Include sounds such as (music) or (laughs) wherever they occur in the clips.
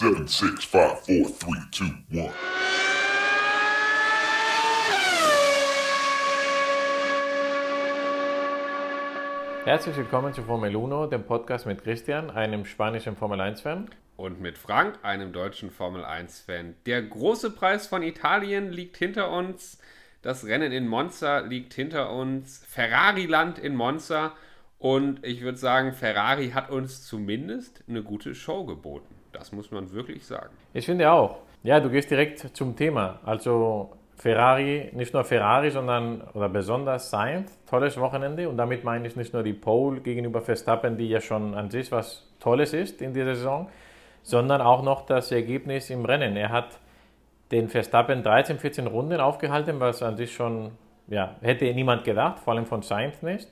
Seven, six, five, four, three, two, one. Herzlich willkommen zu Formel 1, dem Podcast mit Christian, einem spanischen Formel 1-Fan. Und mit Frank, einem deutschen Formel 1-Fan. Der große Preis von Italien liegt hinter uns. Das Rennen in Monza liegt hinter uns. Ferrari-Land in Monza. Und ich würde sagen, Ferrari hat uns zumindest eine gute Show geboten. Das muss man wirklich sagen. Ich finde auch. Ja, du gehst direkt zum Thema. Also Ferrari, nicht nur Ferrari, sondern oder besonders Sainz, tolles Wochenende. Und damit meine ich nicht nur die Pole gegenüber Verstappen, die ja schon an sich was Tolles ist in dieser Saison, sondern auch noch das Ergebnis im Rennen. Er hat den Verstappen 13, 14 Runden aufgehalten, was an sich schon, ja, hätte niemand gedacht, vor allem von Sainz nicht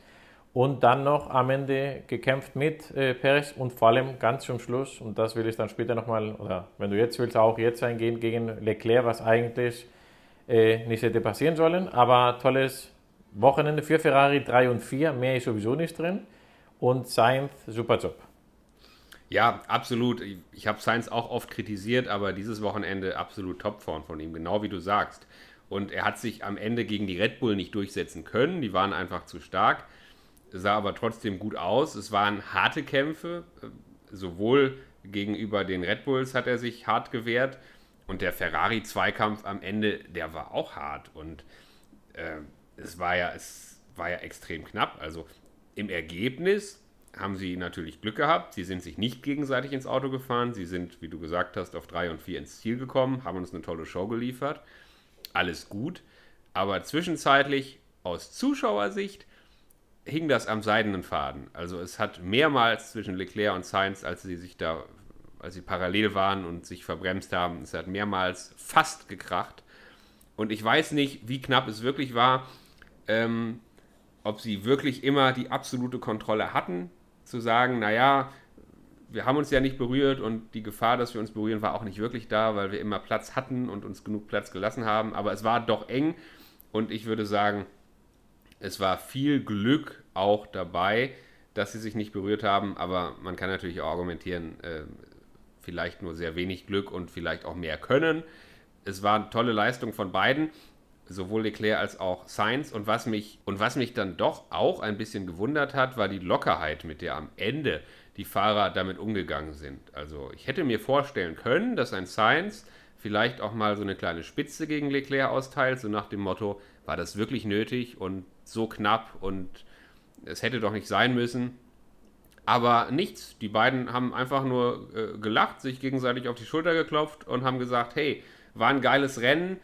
und dann noch am Ende gekämpft mit äh, Perez und vor allem ganz zum Schluss, und das will ich dann später nochmal, oder wenn du jetzt willst, auch jetzt eingehen gegen Leclerc, was eigentlich äh, nicht hätte passieren sollen. Aber tolles Wochenende für Ferrari 3 und 4, mehr ist sowieso nicht drin. Und Sainz, super Job. Ja, absolut. Ich habe Sainz auch oft kritisiert, aber dieses Wochenende absolut Topform von ihm, genau wie du sagst. Und er hat sich am Ende gegen die Red Bull nicht durchsetzen können, die waren einfach zu stark sah aber trotzdem gut aus. Es waren harte Kämpfe, sowohl gegenüber den Red Bulls hat er sich hart gewehrt und der Ferrari-Zweikampf am Ende, der war auch hart und äh, es, war ja, es war ja extrem knapp. Also im Ergebnis haben sie natürlich Glück gehabt. Sie sind sich nicht gegenseitig ins Auto gefahren. Sie sind, wie du gesagt hast, auf 3 und 4 ins Ziel gekommen, haben uns eine tolle Show geliefert. Alles gut. Aber zwischenzeitlich aus Zuschauersicht hing das am seidenen Faden. Also es hat mehrmals zwischen Leclerc und Sainz, als sie sich da, als sie parallel waren und sich verbremst haben, es hat mehrmals fast gekracht. Und ich weiß nicht, wie knapp es wirklich war, ähm, ob sie wirklich immer die absolute Kontrolle hatten, zu sagen, naja, wir haben uns ja nicht berührt und die Gefahr, dass wir uns berühren, war auch nicht wirklich da, weil wir immer Platz hatten und uns genug Platz gelassen haben. Aber es war doch eng und ich würde sagen, es war viel Glück auch dabei, dass sie sich nicht berührt haben, aber man kann natürlich auch argumentieren, äh, vielleicht nur sehr wenig Glück und vielleicht auch mehr Können. Es war eine tolle Leistung von beiden, sowohl Leclerc als auch Sainz. Und was mich, und was mich dann doch auch ein bisschen gewundert hat, war die Lockerheit, mit der am Ende die Fahrer damit umgegangen sind. Also ich hätte mir vorstellen können, dass ein Sainz vielleicht auch mal so eine kleine Spitze gegen Leclerc austeilt, so nach dem Motto, war das wirklich nötig und so knapp und es hätte doch nicht sein müssen. Aber nichts. Die beiden haben einfach nur äh, gelacht, sich gegenseitig auf die Schulter geklopft und haben gesagt, hey, war ein geiles Rennen,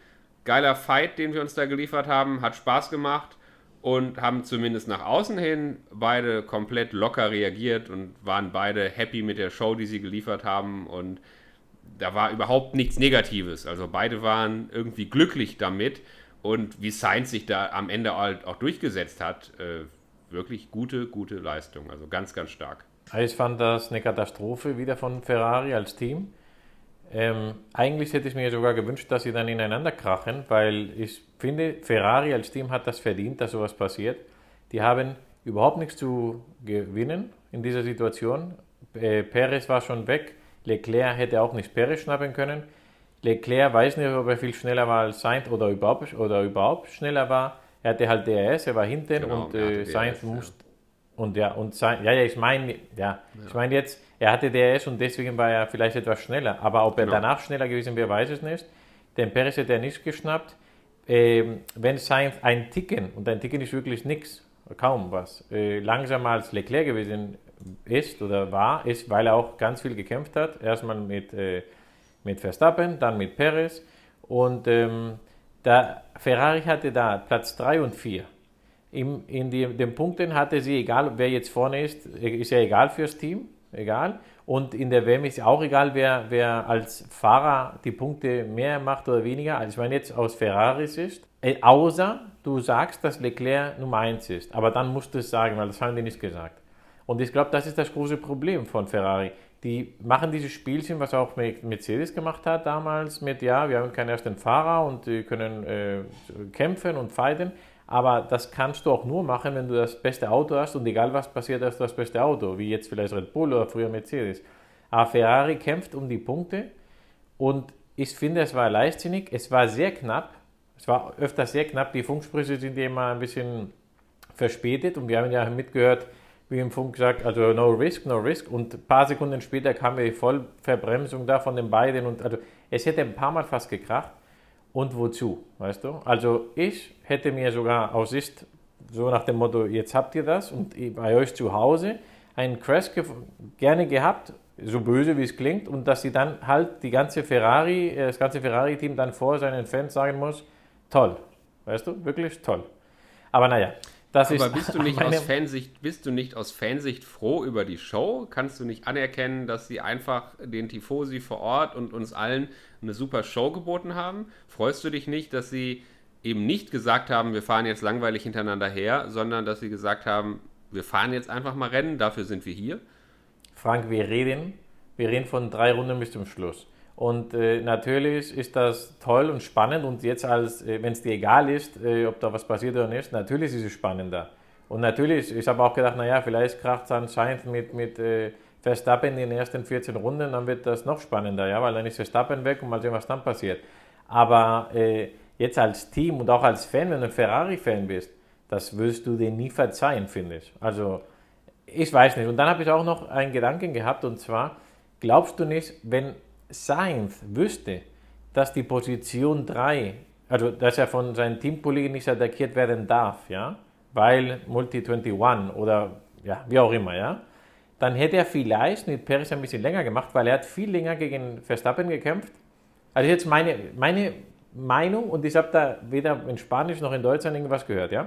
geiler Fight, den wir uns da geliefert haben, hat Spaß gemacht und haben zumindest nach außen hin beide komplett locker reagiert und waren beide happy mit der Show, die sie geliefert haben und da war überhaupt nichts Negatives. Also beide waren irgendwie glücklich damit und wie Sainz sich da am Ende halt auch durchgesetzt hat, äh, wirklich gute, gute Leistung. Also ganz, ganz stark. Ich fand das eine Katastrophe wieder von Ferrari als Team. Ähm, eigentlich hätte ich mir sogar gewünscht, dass sie dann ineinander krachen, weil ich finde, Ferrari als Team hat das verdient, dass sowas passiert. Die haben überhaupt nichts zu gewinnen in dieser Situation. Äh, Perez war schon weg. Leclerc hätte auch nicht Perez schnappen können. Leclerc weiß nicht, ob er viel schneller war als Sainz oder überhaupt, oder überhaupt schneller war. Er hatte halt DRS, er war hinten genau, und äh, Sainz musste. Ja. Und ja, und Sainz, ja, ja, ich meine, ja, ja, ich meine jetzt, er hatte DRS und deswegen war er vielleicht etwas schneller. Aber ob er genau. danach schneller gewesen wäre, weiß ich nicht. Den Perez hätte er nicht geschnappt. Ähm, wenn Sainz ein Ticken, und ein Ticken ist wirklich nichts, kaum was, äh, langsamer als Leclerc gewesen ist oder war, ist, weil er auch ganz viel gekämpft hat. Erstmal mit äh, mit Verstappen, dann mit Perez und ähm, da, Ferrari hatte da Platz 3 und 4. Im, in die, den Punkten hatte sie, egal wer jetzt vorne ist, ist ja egal fürs Team, egal. Und in der WM ist auch egal, wer, wer als Fahrer die Punkte mehr macht oder weniger. Ich meine jetzt aus Ferraris Sicht. Äh, außer du sagst, dass Leclerc Nummer 1 ist. Aber dann musst du es sagen, weil das haben die nicht gesagt. Und ich glaube, das ist das große Problem von Ferrari die machen dieses Spielchen, was auch Mercedes gemacht hat damals, mit ja, wir haben keinen ersten Fahrer und die können äh, kämpfen und fighten. Aber das kannst du auch nur machen, wenn du das beste Auto hast und egal was passiert, hast du das beste Auto, wie jetzt vielleicht Red Bull oder früher Mercedes. Aber Ferrari kämpft um die Punkte und ich finde, es war leichtsinnig. Es war sehr knapp. Es war öfter sehr knapp. Die Funksprüche sind immer ein bisschen verspätet und wir haben ja mitgehört, wie im Funk gesagt, also no risk, no risk. Und ein paar Sekunden später kam die Vollverbremsung da von den beiden und also es hätte ein paar Mal fast gekracht. Und wozu, weißt du? Also ich hätte mir sogar aus Sicht so nach dem Motto, jetzt habt ihr das und bei euch zu Hause einen Crash ge gerne gehabt, so böse wie es klingt, und dass sie dann halt die ganze Ferrari, äh, das ganze Ferrari-Team dann vor seinen Fans sagen muss, toll, weißt du, wirklich toll. Aber naja, das Aber ist bist du, (laughs) nicht aus Fansicht, bist du nicht aus Fansicht froh über die Show? Kannst du nicht anerkennen, dass sie einfach den Tifosi vor Ort und uns allen eine super Show geboten haben? Freust du dich nicht, dass sie eben nicht gesagt haben, wir fahren jetzt langweilig hintereinander her, sondern dass sie gesagt haben, wir fahren jetzt einfach mal Rennen, dafür sind wir hier? Frank, wir reden, wir reden von drei Runden bis zum Schluss. Und äh, natürlich ist das toll und spannend und jetzt, als äh, wenn es dir egal ist, äh, ob da was passiert oder nicht, natürlich ist es spannender. Und natürlich, ich habe auch gedacht, naja, vielleicht kracht es anscheinend mit, mit äh, Verstappen in den ersten 14 Runden, dann wird das noch spannender, ja, weil dann ist Verstappen weg und mal sehen, was dann passiert. Aber äh, jetzt als Team und auch als Fan, wenn du ein Ferrari-Fan bist, das wirst du dir nie verzeihen, finde ich. Also, ich weiß nicht. Und dann habe ich auch noch einen Gedanken gehabt und zwar, glaubst du nicht, wenn Sainz wüsste, dass die Position 3, also dass er von seinen Teamkollegen nicht attackiert werden darf, ja, weil Multi-21 oder ja, wie auch immer, ja, dann hätte er vielleicht mit Perez ein bisschen länger gemacht, weil er hat viel länger gegen Verstappen gekämpft. Also jetzt meine, meine Meinung und ich habe da weder in Spanisch noch in Deutschland irgendwas gehört, ja.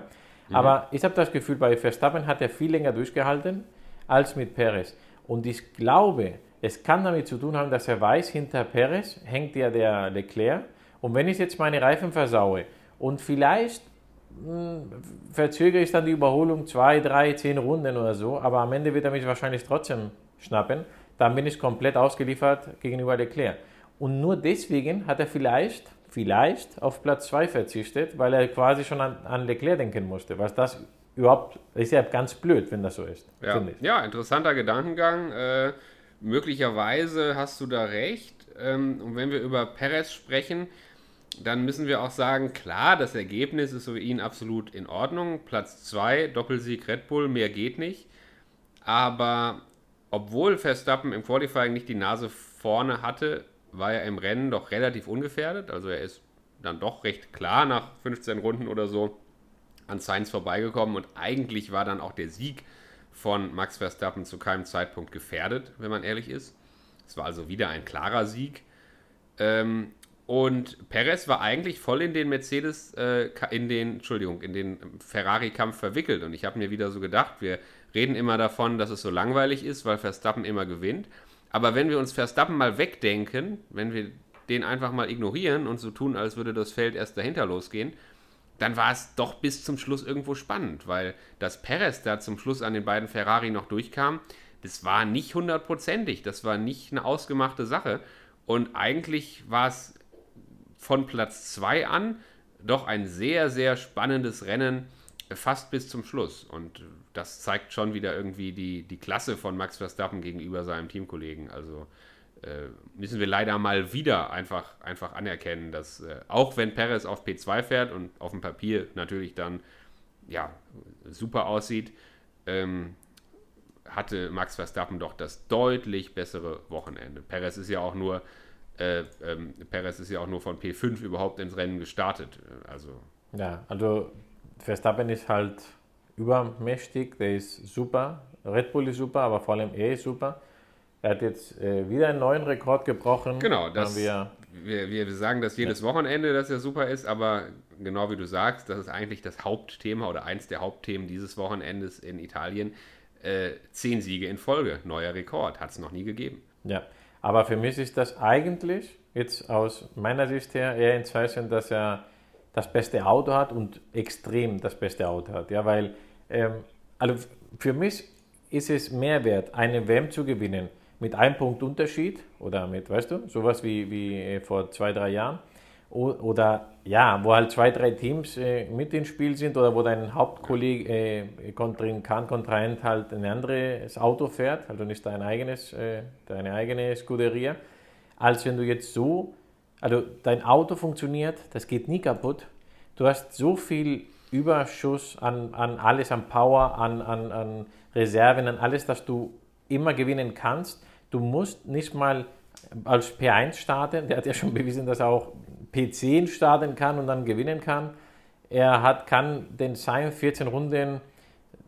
Mhm. Aber ich habe das Gefühl, bei Verstappen hat er viel länger durchgehalten als mit Perez. Und ich glaube, es kann damit zu tun haben, dass er weiß, hinter Perez hängt ja der Leclerc. Und wenn ich jetzt meine Reifen versaue und vielleicht mh, hm, verzögere ich dann die Überholung zwei, drei, zehn Runden oder so, aber am Ende wird er mich wahrscheinlich trotzdem schnappen, dann bin ich komplett ausgeliefert gegenüber Leclerc. Und nur deswegen hat er vielleicht, vielleicht auf Platz 2 verzichtet, weil er quasi schon an, an Leclerc denken musste. Was das überhaupt, ist ja ganz blöd, wenn das so ist. Ja, ja interessanter Gedankengang. Äh möglicherweise hast du da recht. Ähm, und wenn wir über Perez sprechen, dann müssen wir auch sagen, klar, das Ergebnis ist für ihn absolut in Ordnung. Platz 2, Doppelsieg Red Bull, mehr geht nicht. Aber obwohl Verstappen im Qualifying nicht die Nase vorne hatte, war er im Rennen doch relativ ungefährdet. Also er ist dann doch recht klar nach 15 Runden oder so an Sainz vorbeigekommen und eigentlich war dann auch der Sieg von Max Verstappen zu keinem Zeitpunkt gefährdet, wenn man ehrlich ist. Es war also wieder ein klarer Sieg. Ähm, und Perez war eigentlich voll in den Mercedes, äh, in den, Entschuldigung, in den Ferrari-Kampf verwickelt. Und ich habe mir wieder so gedacht, wir reden immer davon, dass es so langweilig ist, weil Verstappen immer gewinnt. Aber wenn wir uns Verstappen mal wegdenken, wenn wir den einfach mal ignorieren und so tun, als würde das Feld erst dahinter losgehen, dann war es doch bis zum Schluss irgendwo spannend, weil das Perez da zum Schluss an den beiden Ferrari noch durchkam, das war nicht hundertprozentig, das war nicht eine ausgemachte Sache. Und eigentlich war es von Platz 2 an doch ein sehr, sehr spannendes Rennen, fast bis zum Schluss. Und das zeigt schon wieder irgendwie die, die Klasse von Max Verstappen gegenüber seinem Teamkollegen. Also äh, müssen wir leider mal wieder einfach, einfach anerkennen, dass äh, auch wenn Perez auf P2 fährt und auf dem Papier natürlich dann ja, super aussieht, ähm, hatte Max Verstappen doch das deutlich bessere Wochenende. Perez ist ja auch nur äh, ähm, Perez ist ja auch nur von P5 überhaupt ins Rennen gestartet. Also ja, also Verstappen ist halt übermächtig, der ist super. Red Bull ist super, aber vor allem er ist super. Er hat jetzt äh, wieder einen neuen Rekord gebrochen. Genau, das, wir, wir, wir sagen das jedes ja. Wochenende, dass er super ist, aber genau wie du sagst, das ist eigentlich das Hauptthema oder eins der Hauptthemen dieses Wochenendes in Italien. Äh, zehn Siege in Folge, neuer Rekord, hat es noch nie gegeben. Ja, aber für mich ist das eigentlich jetzt aus meiner Sicht her eher ein Zeichen, dass er das beste Auto hat und extrem das beste Auto hat. Ja, weil ähm, also für mich ist es mehr wert, eine WM zu gewinnen, mit einem Punkt Unterschied oder mit, weißt du, sowas wie, wie vor zwei, drei Jahren. oder ja, wo halt zwei, drei Teams äh, mit ins Spiel sind oder wo dein Hauptkollege, äh, Kontrahent, Kontrahent halt ein anderes Auto fährt, also nicht dein eigenes, äh, deine eigene Scuderia, als wenn du jetzt so, also dein Auto funktioniert, das geht nie kaputt. Du hast so viel Überschuss an, an alles, an Power, an, an, an Reserven, an alles, dass du immer gewinnen kannst. Du musst nicht mal als P1 starten, der hat ja schon bewiesen, dass er auch P10 starten kann und dann gewinnen kann. Er hat, kann den Sein 14 Runden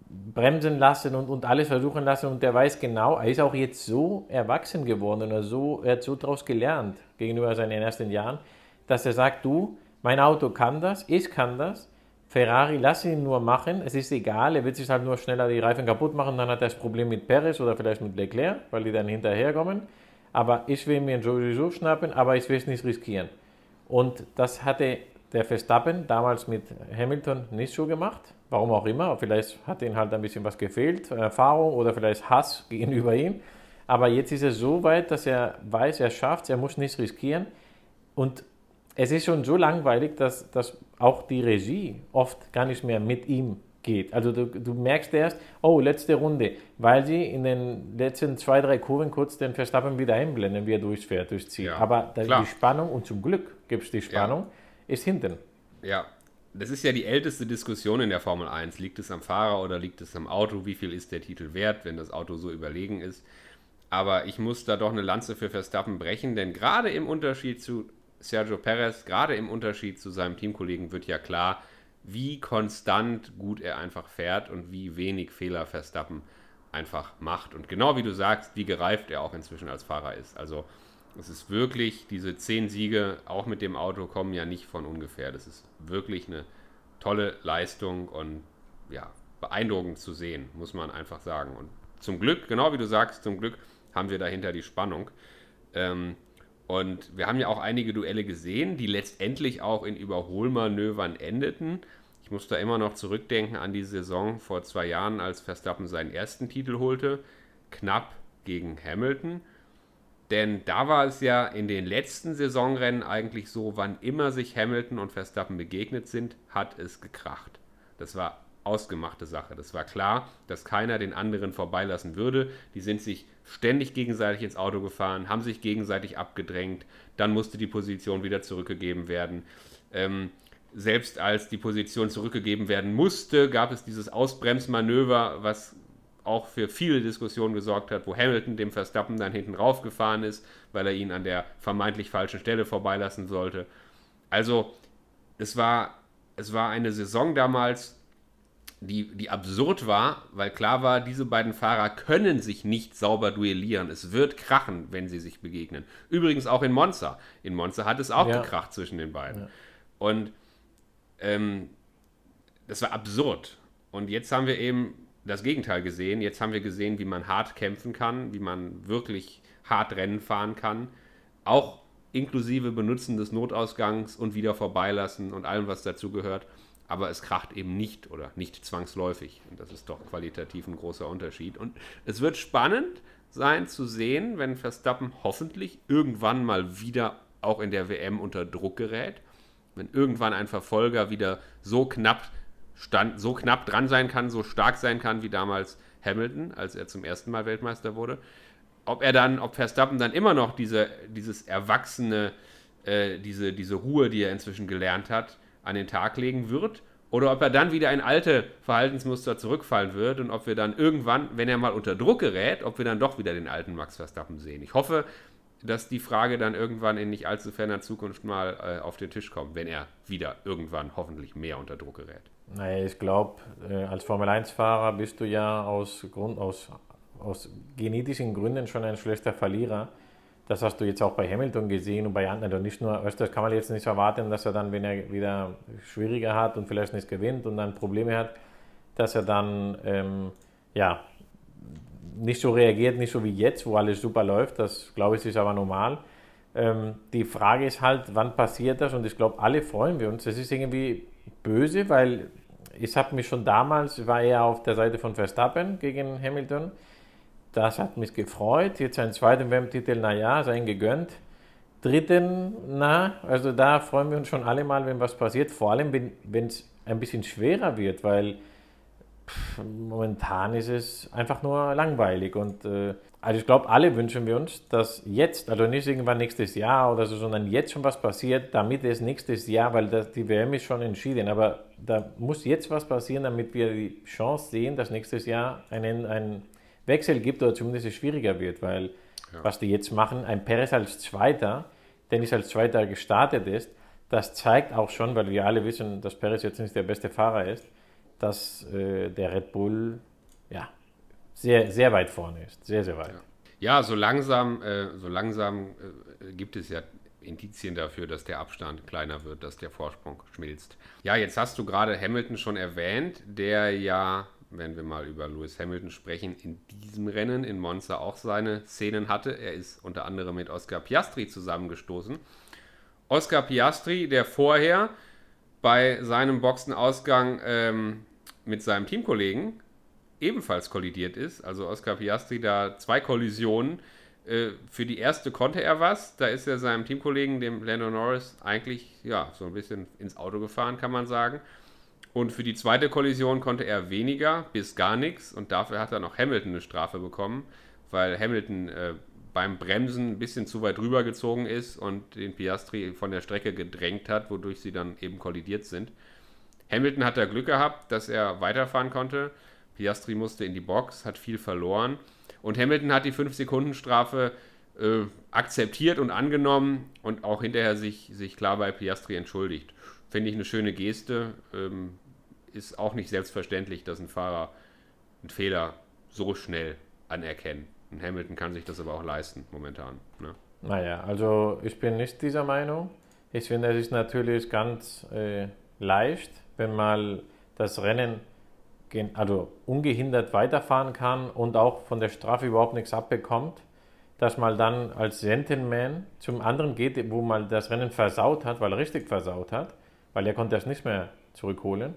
bremsen lassen und, und alles versuchen lassen und der weiß genau, er ist auch jetzt so erwachsen geworden oder so, er hat so daraus gelernt gegenüber seinen ersten Jahren, dass er sagt, du, mein Auto kann das, ich kann das, Ferrari, lass ihn nur machen, es ist egal, er wird sich halt nur schneller die Reifen kaputt machen, dann hat er das Problem mit Perez oder vielleicht mit Leclerc, weil die dann hinterherkommen. Aber ich will mir sowieso schnappen, aber ich will es nicht riskieren. Und das hatte der Verstappen damals mit Hamilton nicht so gemacht. Warum auch immer. Vielleicht hat ihm halt ein bisschen was gefehlt, Erfahrung oder vielleicht Hass (laughs) gegenüber ihm. Aber jetzt ist es so weit, dass er weiß, er schafft es, er muss nichts riskieren. Und es ist schon so langweilig, dass, dass auch die Regie oft gar nicht mehr mit ihm geht. Also du, du, merkst erst, oh, letzte Runde, weil sie in den letzten zwei, drei Kurven kurz den Verstappen wieder einblenden, wie er durchfährt, durchzieht. Ja, Aber die Spannung, und zum Glück gibt es die Spannung, ja. ist hinten. Ja, das ist ja die älteste Diskussion in der Formel 1. Liegt es am Fahrer oder liegt es am Auto? Wie viel ist der Titel wert, wenn das Auto so überlegen ist? Aber ich muss da doch eine Lanze für Verstappen brechen, denn gerade im Unterschied zu Sergio Perez, gerade im Unterschied zu seinem Teamkollegen wird ja klar, wie konstant gut er einfach fährt und wie wenig Fehler Verstappen einfach macht. Und genau wie du sagst, wie gereift er auch inzwischen als Fahrer ist. Also es ist wirklich, diese zehn Siege auch mit dem Auto kommen ja nicht von ungefähr. Das ist wirklich eine tolle Leistung und ja, beeindruckend zu sehen, muss man einfach sagen. Und zum Glück, genau wie du sagst, zum Glück haben wir dahinter die Spannung. Ähm, und wir haben ja auch einige Duelle gesehen, die letztendlich auch in Überholmanövern endeten. Ich muss da immer noch zurückdenken an die Saison vor zwei Jahren, als Verstappen seinen ersten Titel holte, knapp gegen Hamilton. Denn da war es ja in den letzten Saisonrennen eigentlich so, wann immer sich Hamilton und Verstappen begegnet sind, hat es gekracht. Das war ausgemachte Sache. Das war klar, dass keiner den anderen vorbeilassen würde. Die sind sich ständig gegenseitig ins Auto gefahren, haben sich gegenseitig abgedrängt. Dann musste die Position wieder zurückgegeben werden. Ähm, selbst als die Position zurückgegeben werden musste, gab es dieses Ausbremsmanöver, was auch für viele Diskussionen gesorgt hat, wo Hamilton dem Verstappen dann hinten raufgefahren ist, weil er ihn an der vermeintlich falschen Stelle vorbeilassen sollte. Also es war, es war eine Saison damals, die, die absurd war, weil klar war, diese beiden Fahrer können sich nicht sauber duellieren. Es wird krachen, wenn sie sich begegnen. Übrigens auch in Monza. In Monza hat es auch ja. gekracht zwischen den beiden. Ja. Und ähm, das war absurd. Und jetzt haben wir eben das Gegenteil gesehen. Jetzt haben wir gesehen, wie man hart kämpfen kann, wie man wirklich hart Rennen fahren kann. Auch inklusive Benutzen des Notausgangs und wieder vorbeilassen und allem, was dazu gehört aber es kracht eben nicht oder nicht zwangsläufig. Und das ist doch qualitativ ein großer Unterschied. Und es wird spannend sein zu sehen, wenn Verstappen hoffentlich irgendwann mal wieder auch in der WM unter Druck gerät, wenn irgendwann ein Verfolger wieder so knapp stand, so knapp dran sein kann, so stark sein kann wie damals Hamilton, als er zum ersten Mal Weltmeister wurde. Ob er dann, ob Verstappen dann immer noch diese, dieses erwachsene, äh, diese, diese Ruhe, die er inzwischen gelernt hat, an den Tag legen wird oder ob er dann wieder in alte Verhaltensmuster zurückfallen wird und ob wir dann irgendwann, wenn er mal unter Druck gerät, ob wir dann doch wieder den alten Max Verstappen sehen. Ich hoffe, dass die Frage dann irgendwann in nicht allzu ferner Zukunft mal äh, auf den Tisch kommt, wenn er wieder irgendwann hoffentlich mehr unter Druck gerät. Naja, ich glaube, äh, als Formel-1-Fahrer bist du ja aus, Grund, aus, aus genetischen Gründen schon ein schlechter Verlierer. Das hast du jetzt auch bei Hamilton gesehen und bei anderen. Und nicht nur, das kann man jetzt nicht erwarten, dass er dann, wenn er wieder schwieriger hat und vielleicht nicht gewinnt und dann Probleme hat, dass er dann ähm, ja, nicht so reagiert, nicht so wie jetzt, wo alles super läuft. Das glaube ich ist aber normal. Ähm, die Frage ist halt, wann passiert das? Und ich glaube, alle freuen wir uns. Das ist irgendwie böse, weil ich habe mich schon damals, war er auf der Seite von Verstappen gegen Hamilton das hat mich gefreut. Jetzt ein zweiter WM-Titel, naja, sein gegönnt. dritten, na, also da freuen wir uns schon alle mal, wenn was passiert. Vor allem, wenn es ein bisschen schwerer wird, weil pff, momentan ist es einfach nur langweilig. Und äh, also ich glaube, alle wünschen wir uns, dass jetzt, also nicht irgendwann nächstes Jahr oder so, sondern jetzt schon was passiert, damit es nächstes Jahr, weil das, die WM ist schon entschieden, aber da muss jetzt was passieren, damit wir die Chance sehen, dass nächstes Jahr einen, einen Wechsel gibt oder zumindest es schwieriger wird, weil ja. was die jetzt machen, ein Perez als Zweiter, Dennis als Zweiter gestartet ist, das zeigt auch schon, weil wir alle wissen, dass Perez jetzt nicht der beste Fahrer ist, dass äh, der Red Bull ja, sehr, sehr weit vorne ist. Sehr, sehr weit. Ja, ja so langsam, äh, so langsam äh, gibt es ja Indizien dafür, dass der Abstand kleiner wird, dass der Vorsprung schmilzt. Ja, jetzt hast du gerade Hamilton schon erwähnt, der ja wenn wir mal über Lewis Hamilton sprechen, in diesem Rennen in Monza auch seine Szenen hatte. Er ist unter anderem mit Oscar Piastri zusammengestoßen. Oscar Piastri, der vorher bei seinem Boxenausgang ähm, mit seinem Teamkollegen ebenfalls kollidiert ist. Also Oscar Piastri da zwei Kollisionen. Äh, für die erste konnte er was. Da ist er seinem Teamkollegen, dem Lando Norris, eigentlich ja so ein bisschen ins Auto gefahren, kann man sagen. Und für die zweite Kollision konnte er weniger bis gar nichts und dafür hat er noch Hamilton eine Strafe bekommen, weil Hamilton äh, beim Bremsen ein bisschen zu weit rübergezogen ist und den Piastri von der Strecke gedrängt hat, wodurch sie dann eben kollidiert sind. Hamilton hat da Glück gehabt, dass er weiterfahren konnte. Piastri musste in die Box, hat viel verloren. Und Hamilton hat die 5-Sekunden-Strafe äh, akzeptiert und angenommen und auch hinterher sich, sich klar bei Piastri entschuldigt. Finde ich eine schöne Geste. Ähm, ist auch nicht selbstverständlich, dass ein Fahrer einen Fehler so schnell anerkennt. Und Hamilton kann sich das aber auch leisten momentan. Ne? Naja, also ich bin nicht dieser Meinung. Ich finde, es ist natürlich ganz äh, leicht, wenn man das Rennen also ungehindert weiterfahren kann und auch von der Strafe überhaupt nichts abbekommt, dass man dann als Gentleman zum anderen geht, wo man das Rennen versaut hat, weil er richtig versaut hat weil er konnte das nicht mehr zurückholen.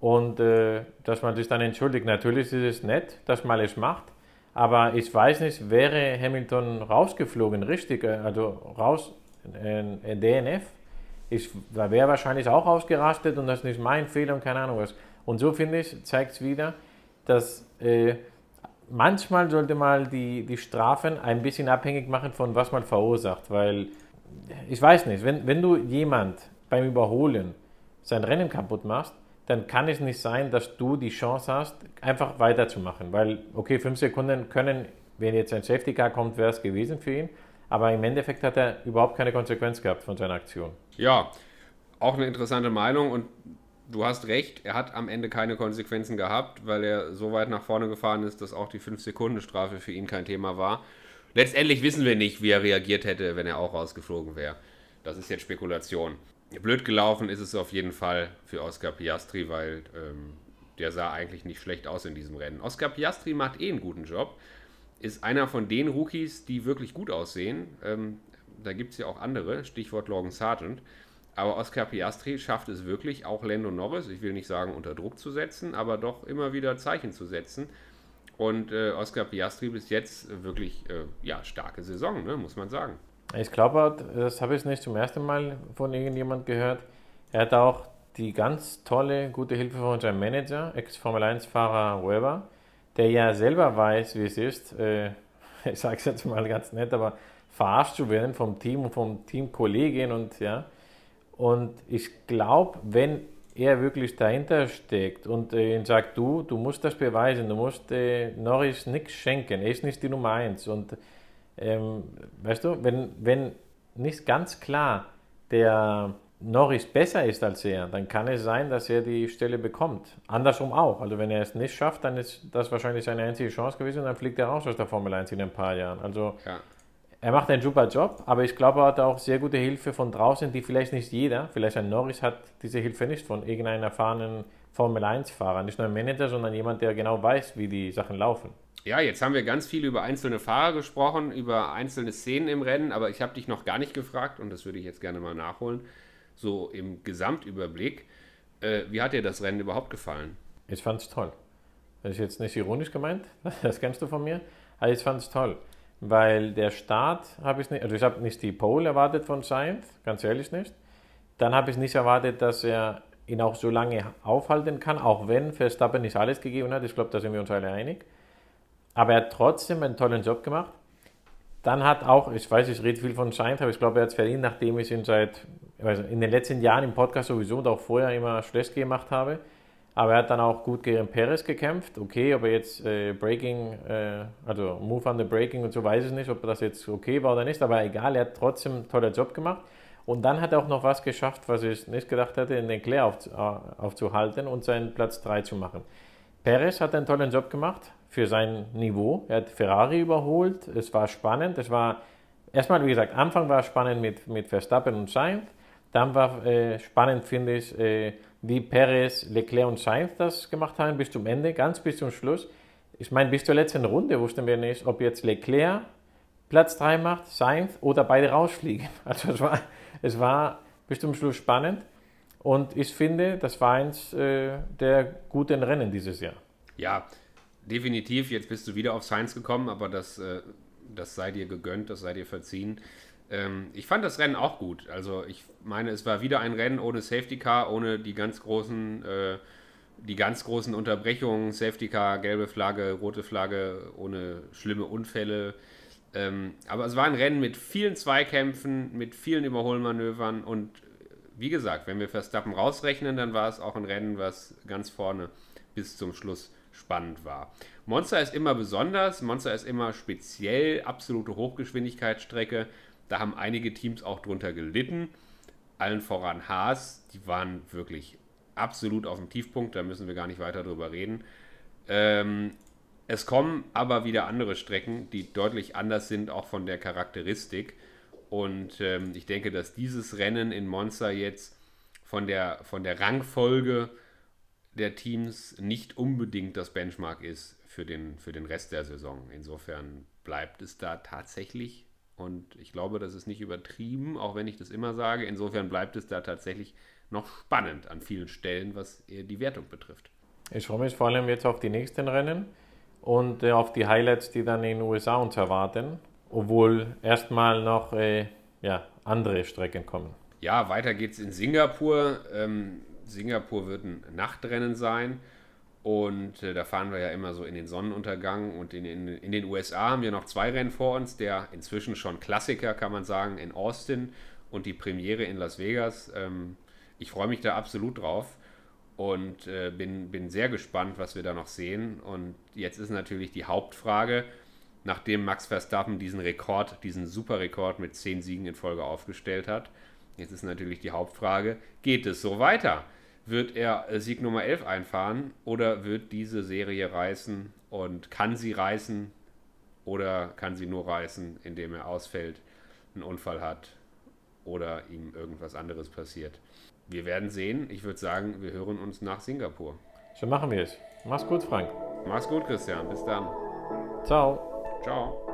Und äh, dass man sich dann entschuldigt. Natürlich ist es nett, dass man es macht, aber ich weiß nicht, wäre Hamilton rausgeflogen, richtig, äh, also raus, in, in DNF, ich, wäre wahrscheinlich auch ausgerastet und das ist nicht mein Fehler und keine Ahnung was. Und so finde ich, zeigt es wieder, dass äh, manchmal sollte man die, die Strafen ein bisschen abhängig machen von was man verursacht, weil ich weiß nicht, wenn, wenn du jemand beim Überholen sein Rennen kaputt machst, dann kann es nicht sein, dass du die Chance hast, einfach weiterzumachen. Weil, okay, fünf Sekunden können, wenn jetzt ein Safety Car kommt, wäre es gewesen für ihn. Aber im Endeffekt hat er überhaupt keine Konsequenz gehabt von seiner Aktion. Ja, auch eine interessante Meinung und du hast recht, er hat am Ende keine Konsequenzen gehabt, weil er so weit nach vorne gefahren ist, dass auch die 5-Sekunden-Strafe für ihn kein Thema war. Letztendlich wissen wir nicht, wie er reagiert hätte, wenn er auch rausgeflogen wäre. Das ist jetzt Spekulation blöd gelaufen ist es auf jeden Fall für Oscar Piastri, weil ähm, der sah eigentlich nicht schlecht aus in diesem Rennen. Oscar Piastri macht eh einen guten Job, ist einer von den Rookies, die wirklich gut aussehen. Ähm, da gibt es ja auch andere, Stichwort Logan Sargent. Aber Oscar Piastri schafft es wirklich, auch Lando Norris, ich will nicht sagen unter Druck zu setzen, aber doch immer wieder Zeichen zu setzen. Und äh, Oscar Piastri bis jetzt wirklich, äh, ja, starke Saison, ne, muss man sagen. Ich glaube, das habe ich nicht zum ersten Mal von irgendjemand gehört. Er hat auch die ganz tolle, gute Hilfe von seinem Manager, Ex-Formel-1-Fahrer Weber, der ja selber weiß, wie es ist, äh, (laughs) ich sage es jetzt mal ganz nett, aber verarscht zu werden vom Team und vom Teamkollegen und ja. Und ich glaube, wenn er wirklich dahinter steckt und äh, sagt, du, du musst das beweisen, du musst äh, Norris nichts schenken, er ist nicht die Nummer eins und ähm, weißt du, wenn, wenn nicht ganz klar der Norris besser ist als er, dann kann es sein, dass er die Stelle bekommt. Andersrum auch. Also wenn er es nicht schafft, dann ist das wahrscheinlich seine einzige Chance gewesen und dann fliegt er raus aus der Formel 1 in ein paar Jahren. Also ja. er macht einen super Job, aber ich glaube, er hat auch sehr gute Hilfe von draußen, die vielleicht nicht jeder, vielleicht ein Norris hat diese Hilfe nicht von irgendeinem erfahrenen Formel 1-Fahrer, nicht nur ein Manager, sondern jemand, der genau weiß, wie die Sachen laufen. Ja, jetzt haben wir ganz viel über einzelne Fahrer gesprochen, über einzelne Szenen im Rennen, aber ich habe dich noch gar nicht gefragt und das würde ich jetzt gerne mal nachholen. So im Gesamtüberblick, äh, wie hat dir das Rennen überhaupt gefallen? Ich fand es toll. Das ist jetzt nicht ironisch gemeint, (laughs) das kennst du von mir, aber ich fand es toll. weil der Start habe ich nicht, also ich habe nicht die Pole erwartet von Sainz, ganz ehrlich nicht. Dann habe ich nicht erwartet, dass er ihn auch so lange aufhalten kann, auch wenn Verstappen nicht alles gegeben hat. Ich glaube, da sind wir uns alle einig. Aber er hat trotzdem einen tollen Job gemacht. Dann hat auch, ich weiß, ich rede viel von Sainz, aber ich glaube, er hat es verdient, nachdem ich ihn seit, also in den letzten Jahren im Podcast sowieso und auch vorher immer schlecht gemacht habe. Aber er hat dann auch gut gegen Perez gekämpft. Okay, ob er jetzt äh, Breaking, äh, also Move on the Breaking und so weiß ich nicht, ob das jetzt okay war oder nicht. Aber egal, er hat trotzdem einen tollen Job gemacht. Und dann hat er auch noch was geschafft, was ich nicht gedacht hätte, in den Leclerc auf, äh, aufzuhalten und seinen Platz 3 zu machen. Perez hat einen tollen Job gemacht für sein Niveau. Er hat Ferrari überholt. Es war spannend. Es war erstmal, wie gesagt, Anfang war spannend mit, mit Verstappen und Sainz. Dann war äh, spannend, finde ich, äh, wie Perez, Leclerc und Sainz das gemacht haben bis zum Ende, ganz bis zum Schluss. Ich meine, bis zur letzten Runde wussten wir nicht, ob jetzt Leclerc Platz 3 macht, Sainz oder beide rausfliegen. (laughs) Also es war, es war bis zum Schluss spannend und ich finde, das war eins äh, der guten Rennen dieses Jahr. Ja, definitiv. Jetzt bist du wieder auf Sainz gekommen, aber das, äh, das sei dir gegönnt, das sei dir verziehen. Ähm, ich fand das Rennen auch gut. Also ich meine, es war wieder ein Rennen ohne Safety Car, ohne die ganz großen, äh, die ganz großen Unterbrechungen, Safety Car, gelbe Flagge, rote Flagge, ohne schlimme Unfälle. Ähm, aber es war ein Rennen mit vielen Zweikämpfen, mit vielen Überholmanövern und wie gesagt, wenn wir Verstappen rausrechnen, dann war es auch ein Rennen, was ganz vorne bis zum Schluss spannend war. Monster ist immer besonders, Monster ist immer speziell, absolute Hochgeschwindigkeitsstrecke. Da haben einige Teams auch drunter gelitten. Allen voran Haas, die waren wirklich absolut auf dem Tiefpunkt, da müssen wir gar nicht weiter drüber reden. Ähm, es kommen aber wieder andere Strecken, die deutlich anders sind, auch von der Charakteristik. Und ähm, ich denke, dass dieses Rennen in Monza jetzt von der, von der Rangfolge der Teams nicht unbedingt das Benchmark ist für den, für den Rest der Saison. Insofern bleibt es da tatsächlich und ich glaube, das ist nicht übertrieben, auch wenn ich das immer sage. Insofern bleibt es da tatsächlich noch spannend an vielen Stellen, was die Wertung betrifft. Ich freue mich vor allem jetzt auf die nächsten Rennen und äh, auf die Highlights, die dann in den USA uns erwarten, obwohl erstmal noch äh, ja, andere Strecken kommen. Ja, weiter geht's in Singapur. Ähm, Singapur wird ein Nachtrennen sein. Und äh, da fahren wir ja immer so in den Sonnenuntergang. Und in, in, in, den USA haben wir noch zwei Rennen vor uns. Der inzwischen schon Klassiker, kann man sagen, in Austin und die Premiere in Las Vegas. Ähm, ich freue mich da absolut drauf und äh, bin, bin sehr gespannt, was wir da noch sehen. Und jetzt ist natürlich die Hauptfrage, nachdem Max Verstappen diesen Rekord, diesen Superrekord mit zehn Siegen in Folge aufgestellt hat. Jetzt ist natürlich die Hauptfrage, geht es so weiter? Wird er Sieg Nummer 11 einfahren oder wird diese Serie reißen und kann sie reißen oder kann sie nur reißen, indem er ausfällt, einen Unfall hat oder ihm irgendwas anderes passiert? Wir werden sehen. Ich würde sagen, wir hören uns nach Singapur. So machen wir es. Mach's gut, Frank. Mach's gut, Christian. Bis dann. Ciao. Ciao.